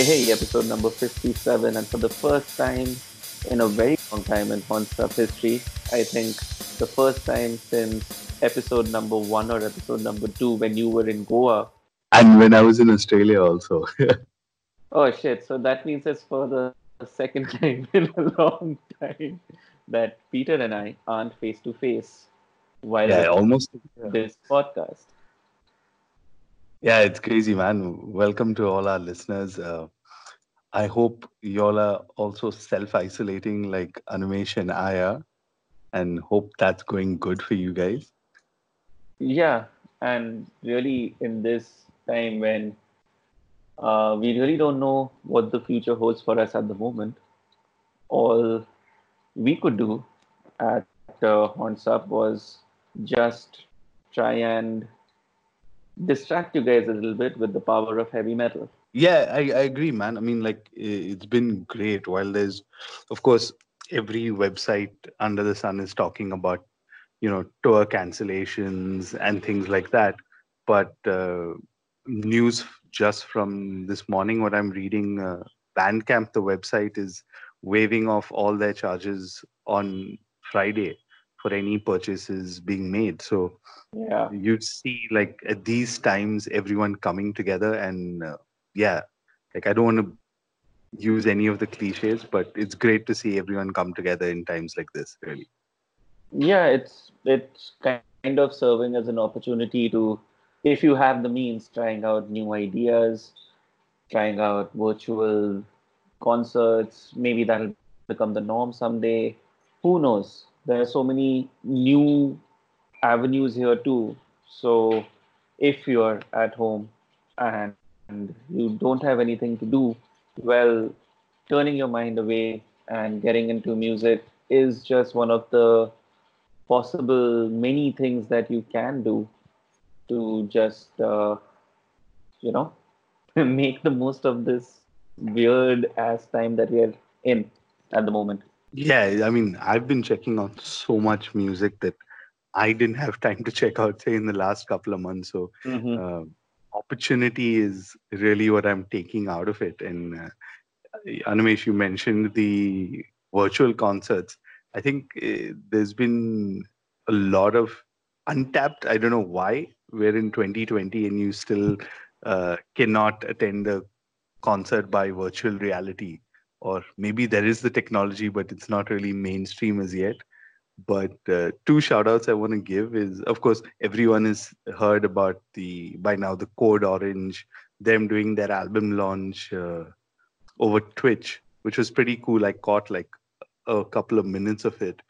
Hey, hey, episode number 57. And for the first time in a very long time in Stuff history, I think the first time since episode number one or episode number two when you were in Goa. And when I was in Australia also. oh, shit. So that means it's for the second time in a long time that Peter and I aren't face to face while yeah, almost this podcast. Yeah, it's crazy, man. Welcome to all our listeners. Uh, I hope y'all are also self isolating like Animesh and and hope that's going good for you guys. Yeah, and really in this time when uh, we really don't know what the future holds for us at the moment, all we could do at uh, Horns Up was just try and distract you guys a little bit with the power of heavy metal. Yeah, I, I agree, man. I mean, like, it's been great. While there's, of course, every website under the sun is talking about, you know, tour cancellations and things like that. But uh, news just from this morning, what I'm reading, uh, Bandcamp, the website, is waiving off all their charges on Friday for any purchases being made. So yeah, you'd see like at these times everyone coming together and uh, yeah, like I don't want to use any of the cliches, but it's great to see everyone come together in times like this. Really. Yeah, it's it's kind of serving as an opportunity to, if you have the means, trying out new ideas, trying out virtual concerts. Maybe that'll become the norm someday. Who knows? There are so many new avenues here too. So if you're at home and, you don't have anything to do, well, turning your mind away and getting into music is just one of the possible many things that you can do to just uh, you know make the most of this weird ass time that we are in at the moment yeah, I mean, I've been checking out so much music that I didn't have time to check out, say, in the last couple of months. So, mm-hmm. uh, opportunity is really what I'm taking out of it. And uh, Animesh, you mentioned the virtual concerts. I think uh, there's been a lot of untapped. I don't know why we're in 2020 and you still uh, cannot attend a concert by virtual reality or maybe there is the technology, but it's not really mainstream as yet. But uh, two shout outs I want to give is, of course, everyone has heard about the, by now, the Code Orange, them doing their album launch uh, over Twitch, which was pretty cool. I caught like a couple of minutes of it.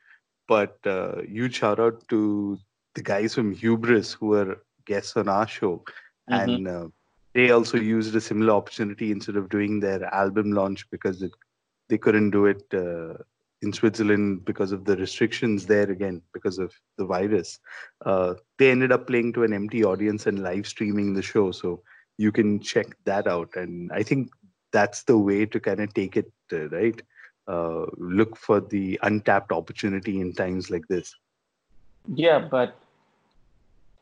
But uh, huge shout out to the guys from Hubris who were guests on our show. Mm-hmm. And uh, they also used a similar opportunity instead of doing their album launch because it, they couldn't do it uh, in Switzerland because of the restrictions there again because of the virus. Uh, they ended up playing to an empty audience and live streaming the show, so you can check that out. And I think that's the way to kind of take it, uh, right? Uh, look for the untapped opportunity in times like this. Yeah, but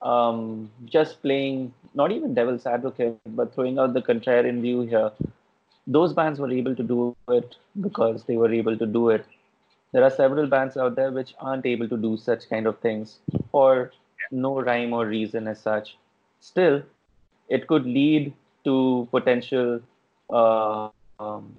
um, just playing not even devil's advocate, but throwing out the contrarian view here. Those bands were able to do it because they were able to do it. There are several bands out there which aren't able to do such kind of things for no rhyme or reason as such. Still, it could lead to potential uh, um,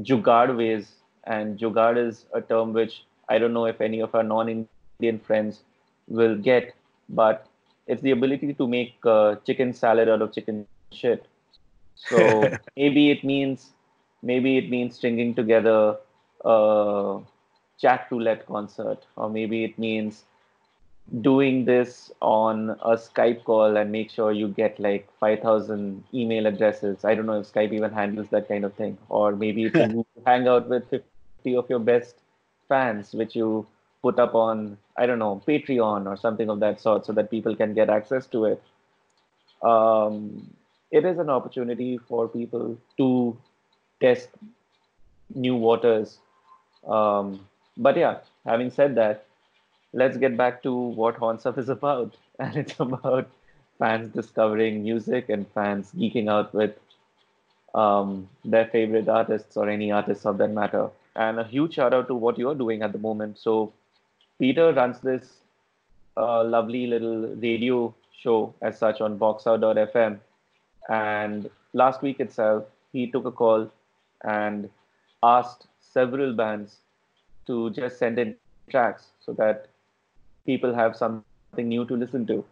jugaad ways, and jugaad is a term which I don't know if any of our non-Indian friends will get, but it's the ability to make uh, chicken salad out of chicken shit. So maybe it means maybe it means stringing together a chat roulette concert, or maybe it means doing this on a Skype call and make sure you get like 5,000 email addresses. I don't know if Skype even handles that kind of thing. Or maybe it's you hang out with 50 of your best fans, which you put up on I don't know Patreon or something of that sort, so that people can get access to it. Um, it is an opportunity for people to test new waters. Um, but yeah, having said that, let's get back to what Horns Up is about, and it's about fans discovering music and fans geeking out with um, their favorite artists or any artists of that matter. And a huge shout out to what you're doing at the moment. So, Peter runs this uh, lovely little radio show as such on boxout.fm. And last week itself, he took a call and asked several bands to just send in tracks so that people have something new to listen to.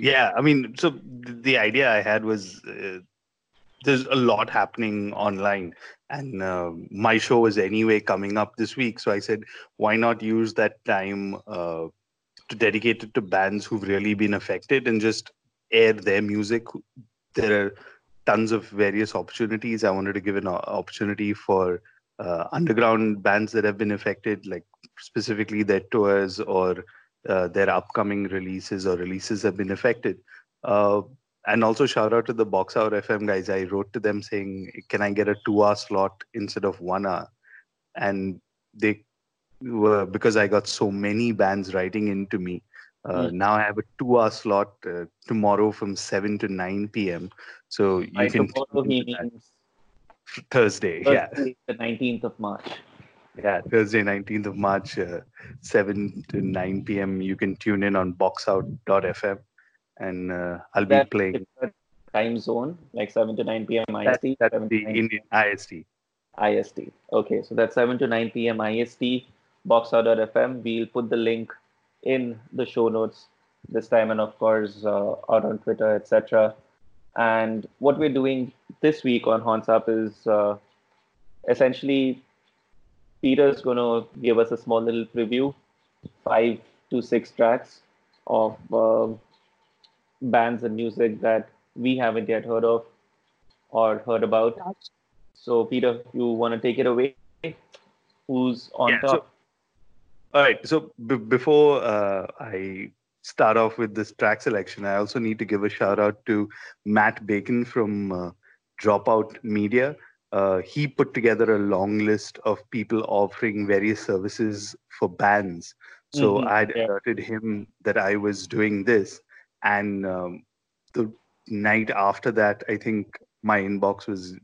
Yeah, I mean, so the idea I had was uh, there's a lot happening online, and uh, my show was anyway coming up this week. So I said, why not use that time uh, to dedicate it to bands who've really been affected and just air their music? There are tons of various opportunities. I wanted to give an opportunity for uh, underground bands that have been affected, like specifically their tours or uh, their upcoming releases or releases have been affected. And also shout out to the Box Out FM guys. I wrote to them saying, "Can I get a two-hour slot instead of one hour?" And they were because I got so many bands writing into me. Uh, mm. Now I have a two-hour slot uh, tomorrow from seven to nine p.m. So you I can. Tomorrow he means Thursday, Thursday, yeah, the nineteenth of March. Yeah, Thursday, 19th of March, uh, 7 to 9 p.m. You can tune in on boxout.fm and uh, I'll be playing. Time zone, like 7 to 9 p.m. IST? That, that's the Indian IST. IST. Okay, so that's 7 to 9 p.m. IST, boxout.fm. We'll put the link in the show notes this time and, of course, uh, out on Twitter, etc. And what we're doing this week on Horns Up is uh, essentially Peter's going to give us a small little preview, five to six tracks of uh, bands and music that we haven't yet heard of or heard about. So, Peter, you want to take it away? Who's on yeah, top? So, all right. So, b- before uh, I start off with this track selection, I also need to give a shout out to Matt Bacon from uh, Dropout Media uh, he put together a long list of people offering various services for bands. So mm-hmm. I'd yeah. alerted him that I was doing this. And um, the night after that, I think my inbox was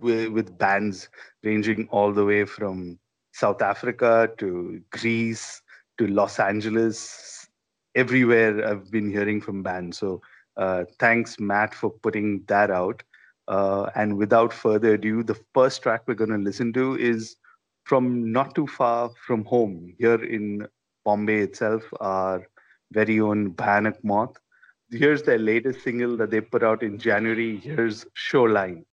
with, with bands ranging all the way from South Africa to Greece to Los Angeles. Everywhere I've been hearing from bands. So uh, thanks, Matt, for putting that out. Uh, and without further ado, the first track we're going to listen to is from not too far from home, here in Bombay itself, our very own Bhayanak Maut. Here's their latest single that they put out in January. Here's Shoreline.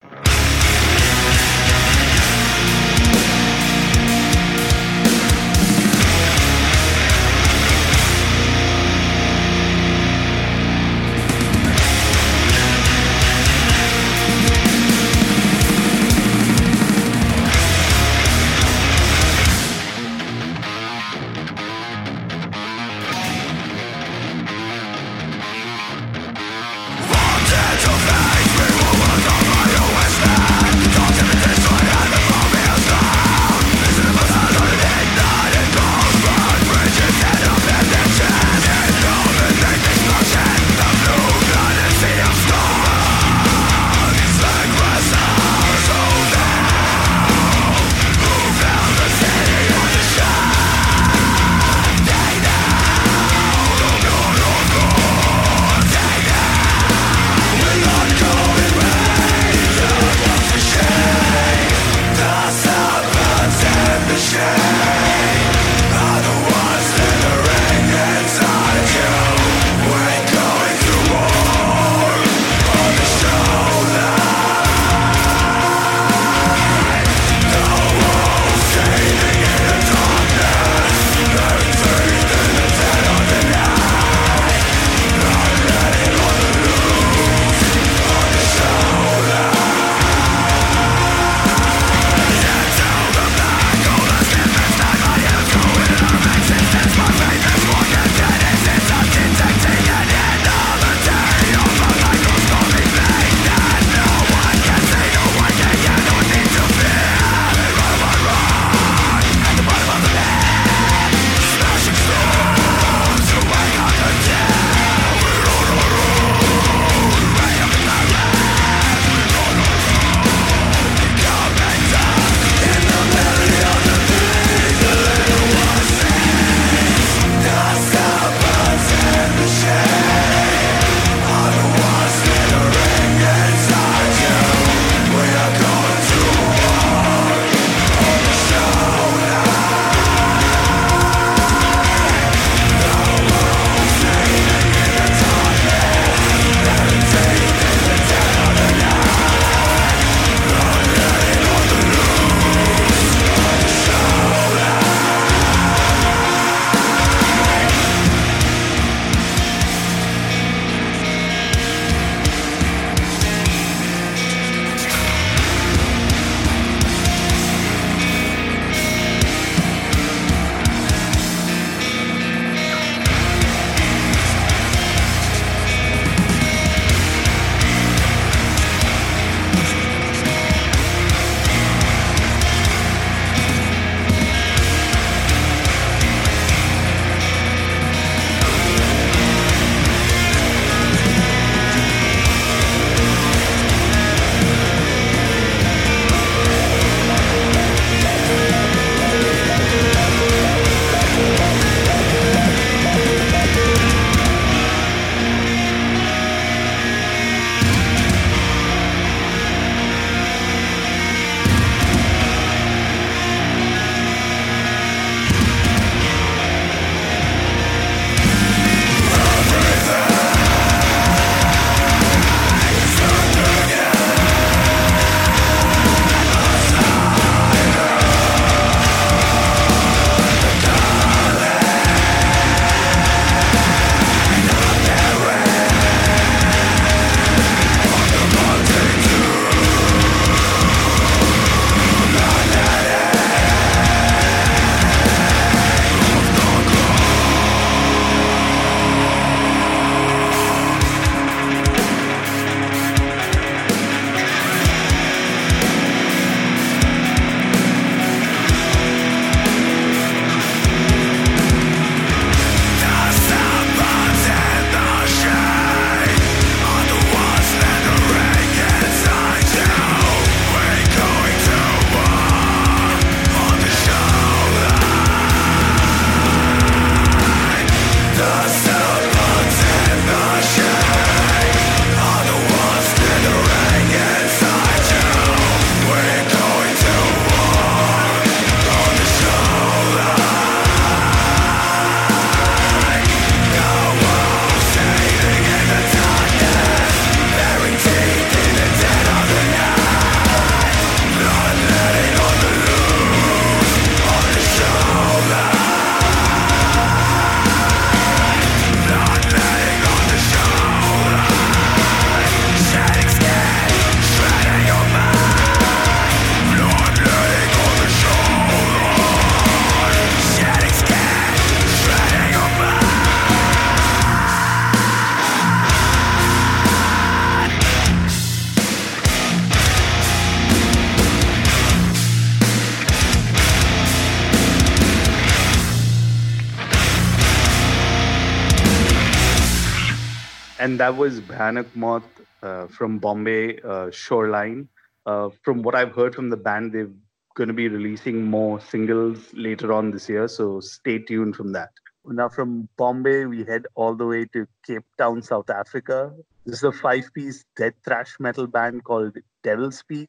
And that was Bhayanak Maut uh, from Bombay uh, Shoreline. Uh, from what I've heard from the band, they're going to be releasing more singles later on this year, so stay tuned from that. Now, from Bombay, we head all the way to Cape Town, South Africa. This is a five piece death thrash metal band called DevilSpeak.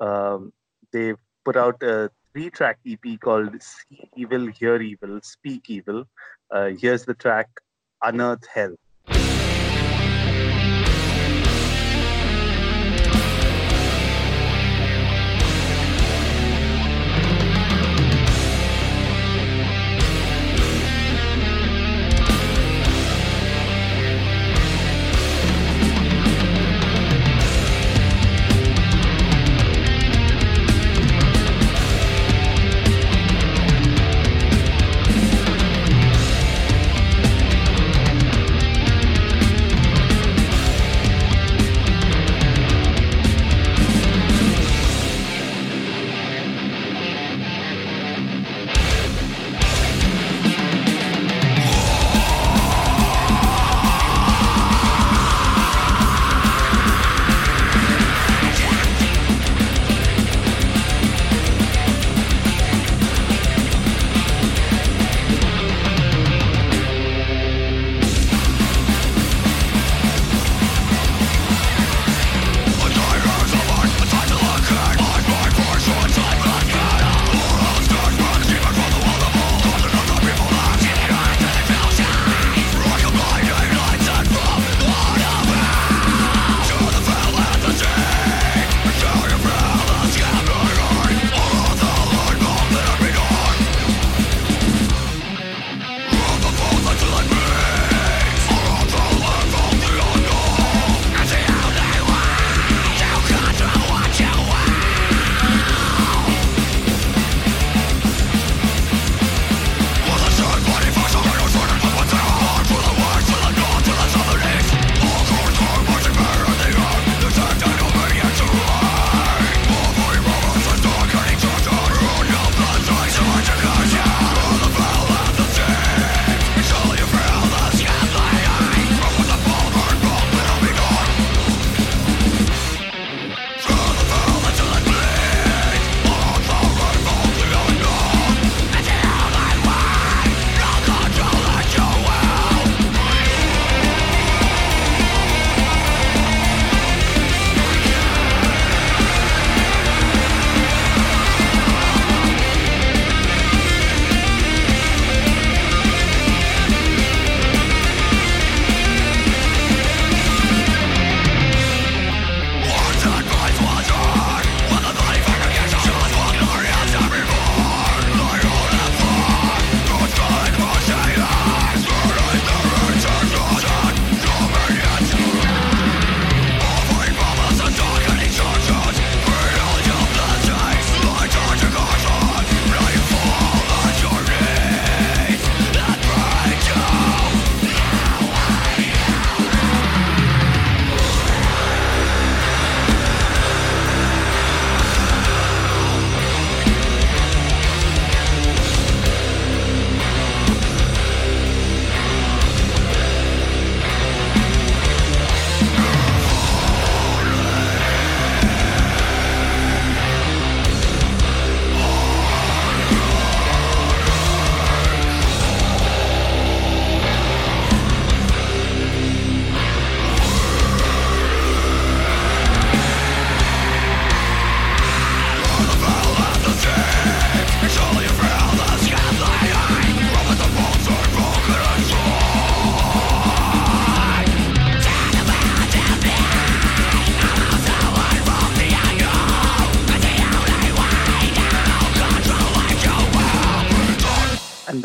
Um, they've put out a three track EP called See Evil, Hear Evil, Speak Evil. Uh, here's the track Unearth Hell.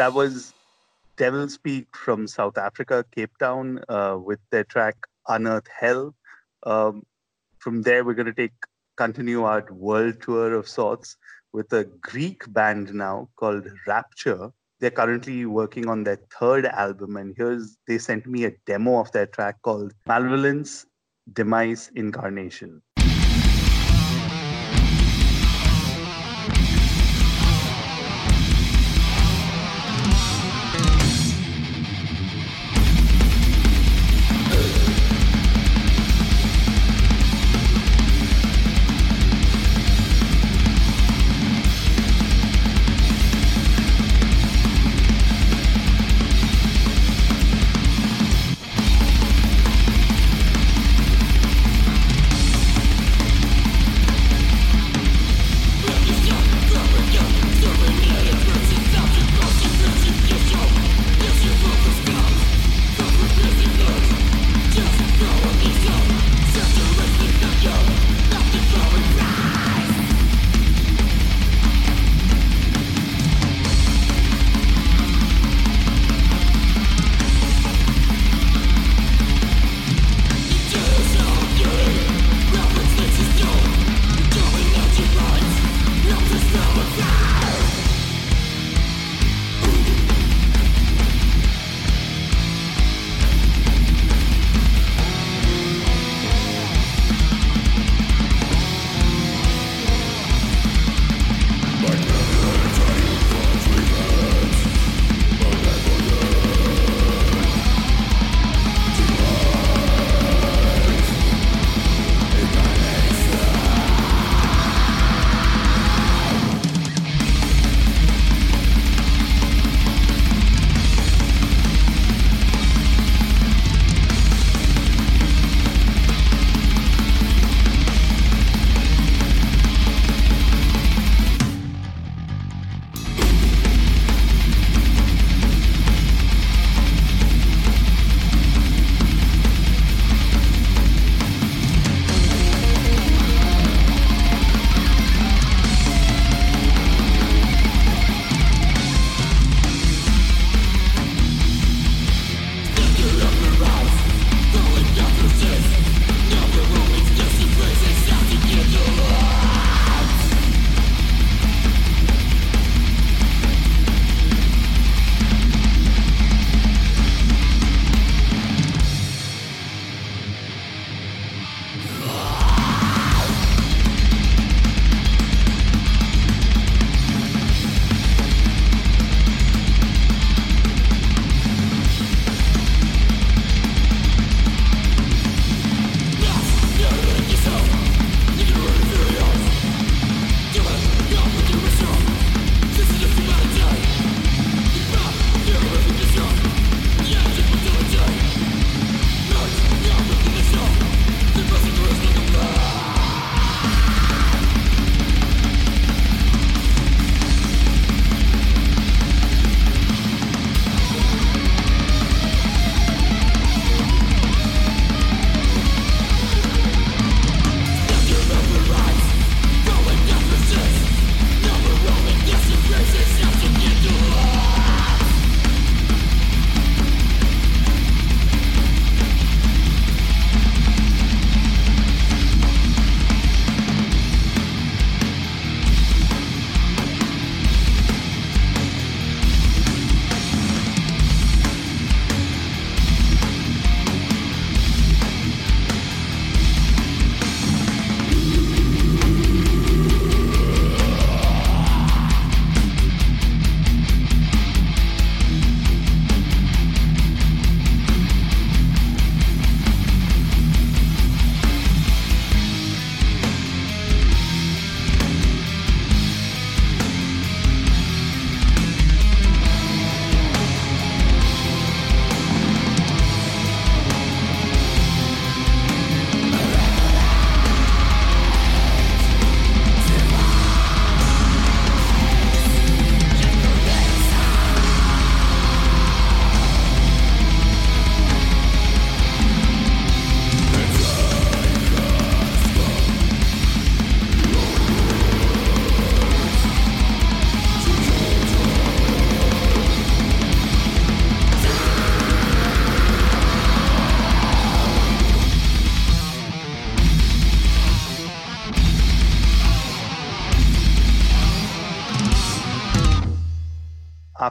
That was DevilSpeak from South Africa, Cape Town, uh, with their track Unearth Hell. Um, from there, we're going to take continue our world tour of sorts with a Greek band now called Rapture. They're currently working on their third album, and here's they sent me a demo of their track called Malevolence Demise Incarnation.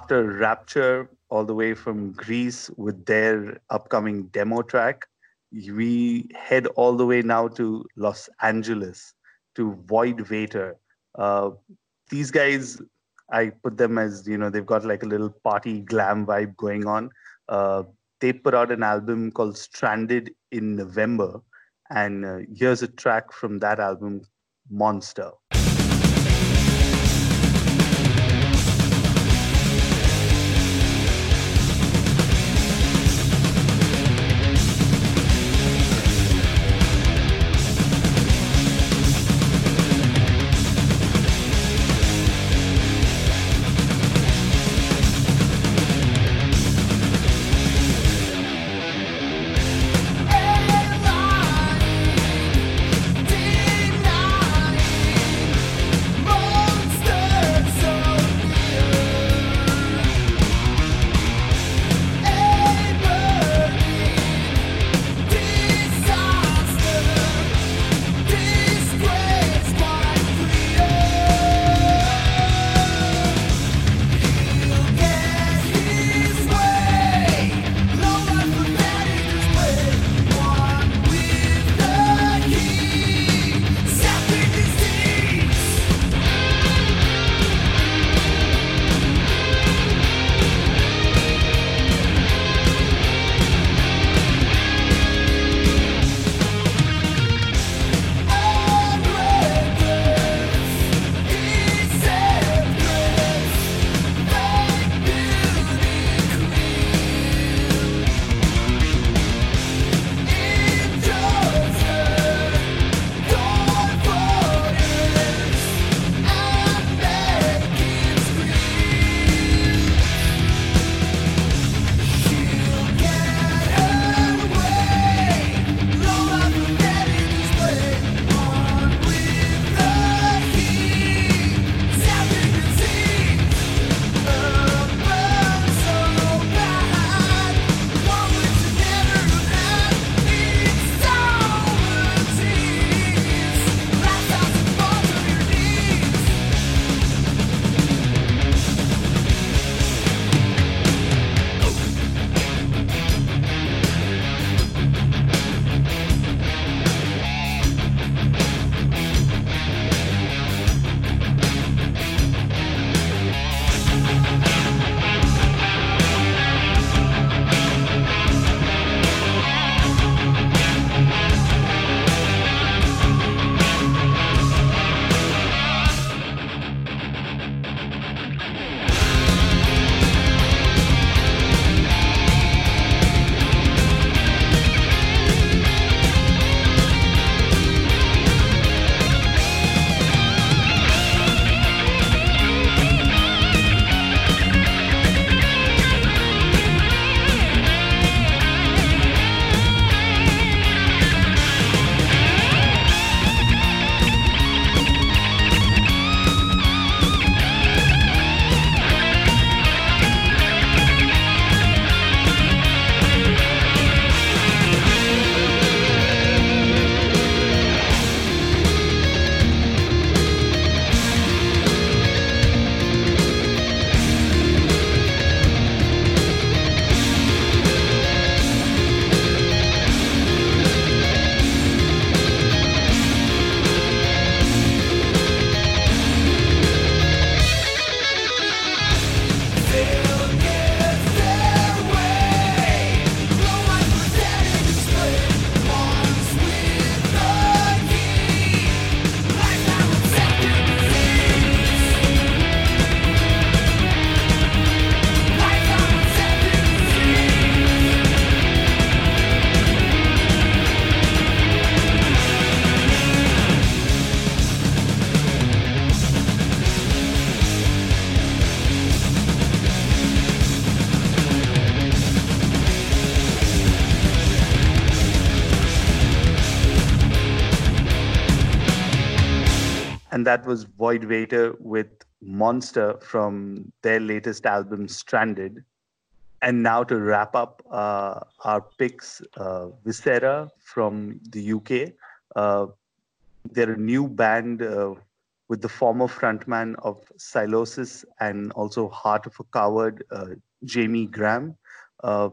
After Rapture, all the way from Greece with their upcoming demo track, we head all the way now to Los Angeles to Void Vator. Uh, these guys, I put them as, you know, they've got like a little party glam vibe going on. Uh, they put out an album called Stranded in November. And uh, here's a track from that album, Monster. That was Void Vator with Monster from their latest album, Stranded. And now to wrap up uh, our picks, uh, from the UK. Uh, they're a new band uh, with the former frontman of Sylosis and also Heart of a Coward, uh, Jamie Graham. Uh,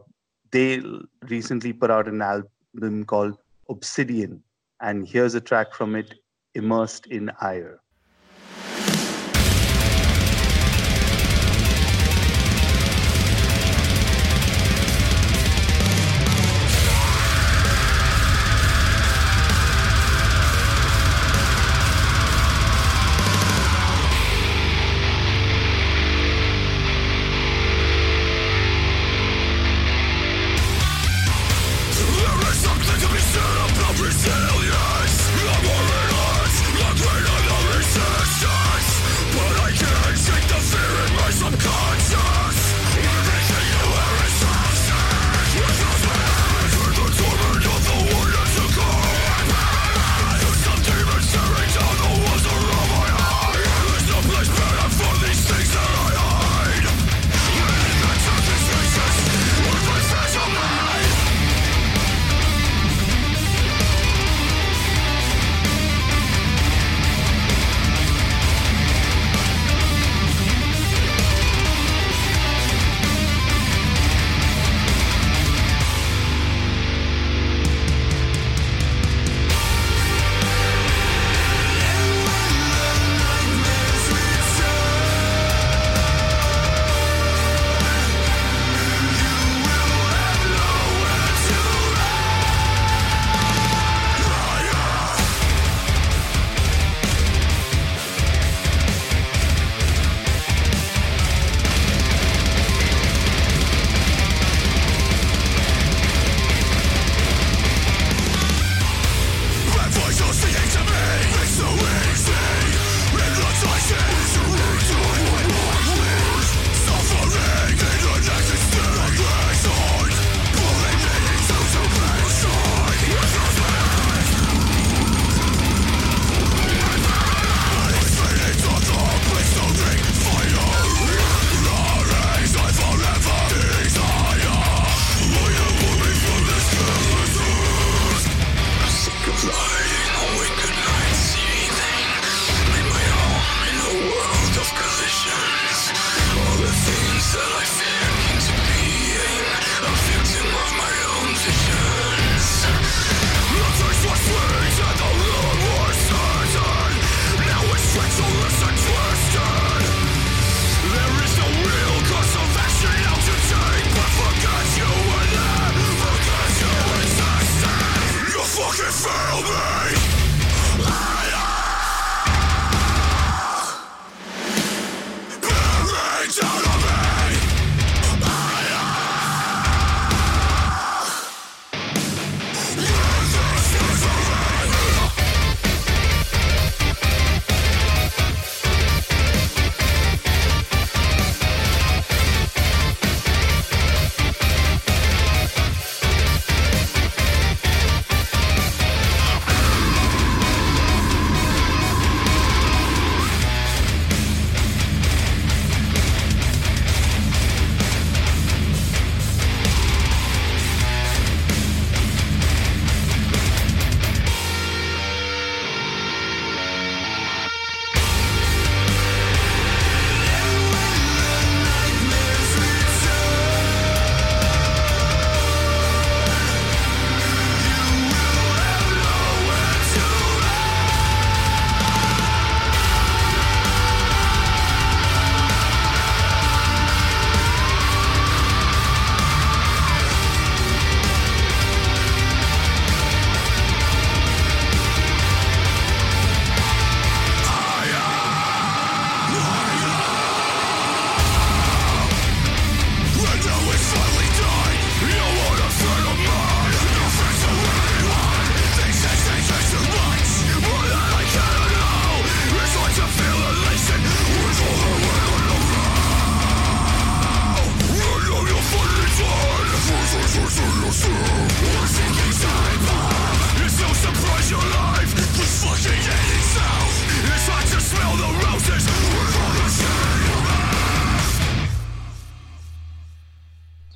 they recently put out an album called Obsidian, and here's a track from it, Immersed in Ire.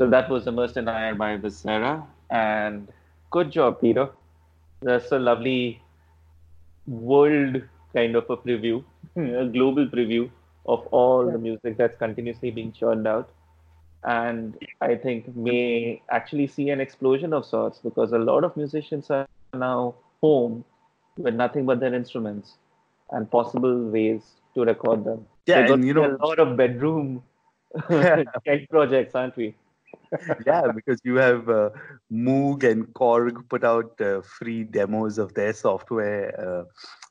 That was Immersed in Ire by Viscera. And good job, Peter. That's a lovely world kind of a preview a global preview of all yeah. the music that's continuously being churned out. And I think may actually see an explosion of sorts because a lot of musicians are now home with nothing but their instruments and possible ways to record them. Yeah, and you know, a lot of bedroom tech projects, aren't we? Yeah, because you have uh, Moog and Korg put out uh, free demos of their software. Uh,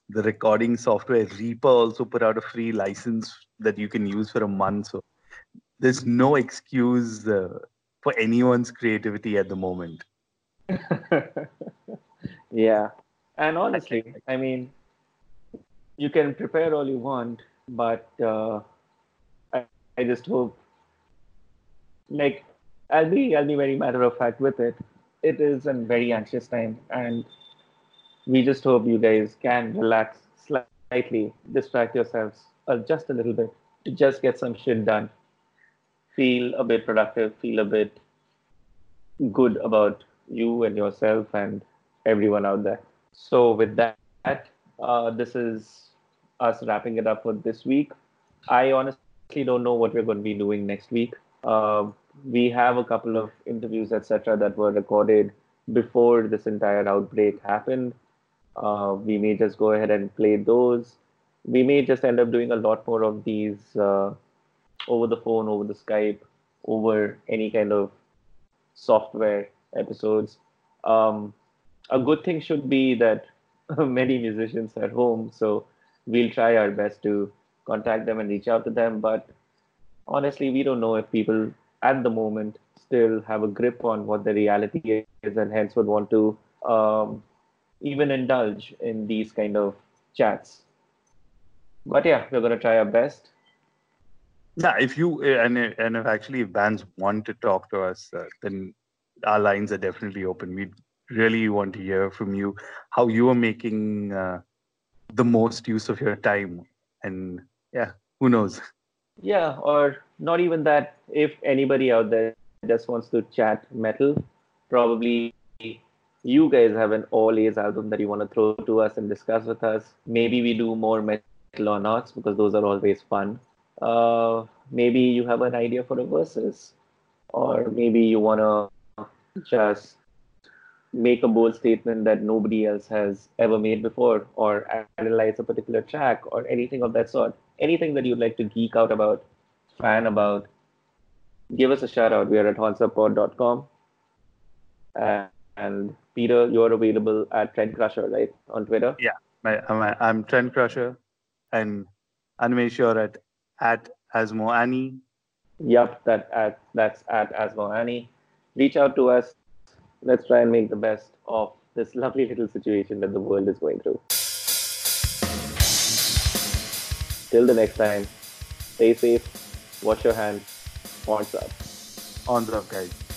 the recording software Reaper also put out a free license that you can use for a month. So there's no excuse uh, for anyone's creativity at the moment. yeah, and honestly, I mean, you can prepare all you want, but uh, I, I just hope, like, I'll be I'll be very matter of fact with it. It is a very anxious time, and we just hope you guys can relax slightly, distract yourselves uh, just a little bit to just get some shit done. Feel a bit productive. Feel a bit good about you and yourself and everyone out there. So with that, uh, this is us wrapping it up for this week. I honestly don't know what we're going to be doing next week. Uh, we have a couple of interviews, etc., that were recorded before this entire outbreak happened. Uh, we may just go ahead and play those. We may just end up doing a lot more of these uh, over the phone, over the Skype, over any kind of software episodes. Um, a good thing should be that many musicians are home, so we'll try our best to contact them and reach out to them. But honestly, we don't know if people at the moment still have a grip on what the reality is and hence would want to um, even indulge in these kind of chats. But yeah, we're going to try our best. Yeah, if you and and if actually if bands want to talk to us, uh, then our lines are definitely open. We really want to hear from you how you are making uh, the most use of your time, and yeah, who knows. Yeah, or not even that. If anybody out there just wants to chat metal, probably you guys have an all A's album that you want to throw to us and discuss with us. Maybe we do more metal or not because those are always fun. Uh, maybe you have an idea for a verses, or maybe you want to just make a bold statement that nobody else has ever made before, or analyze a particular track, or anything of that sort. Anything that you'd like to geek out about, fan about, give us a shout out. We are at hornsuppod.com. Uh, and Peter, you're available at Trend Crusher, right, on Twitter? Yeah, I'm, I'm Trend Crusher, and Animesh, you're at at Asmo Annie. Yep, that at that's at Asmo Annie. Reach out to us. Let's try and make the best of this lovely little situation that the world is going through. Till the next time, stay safe, wash your hands, horns up. Horns up, guys.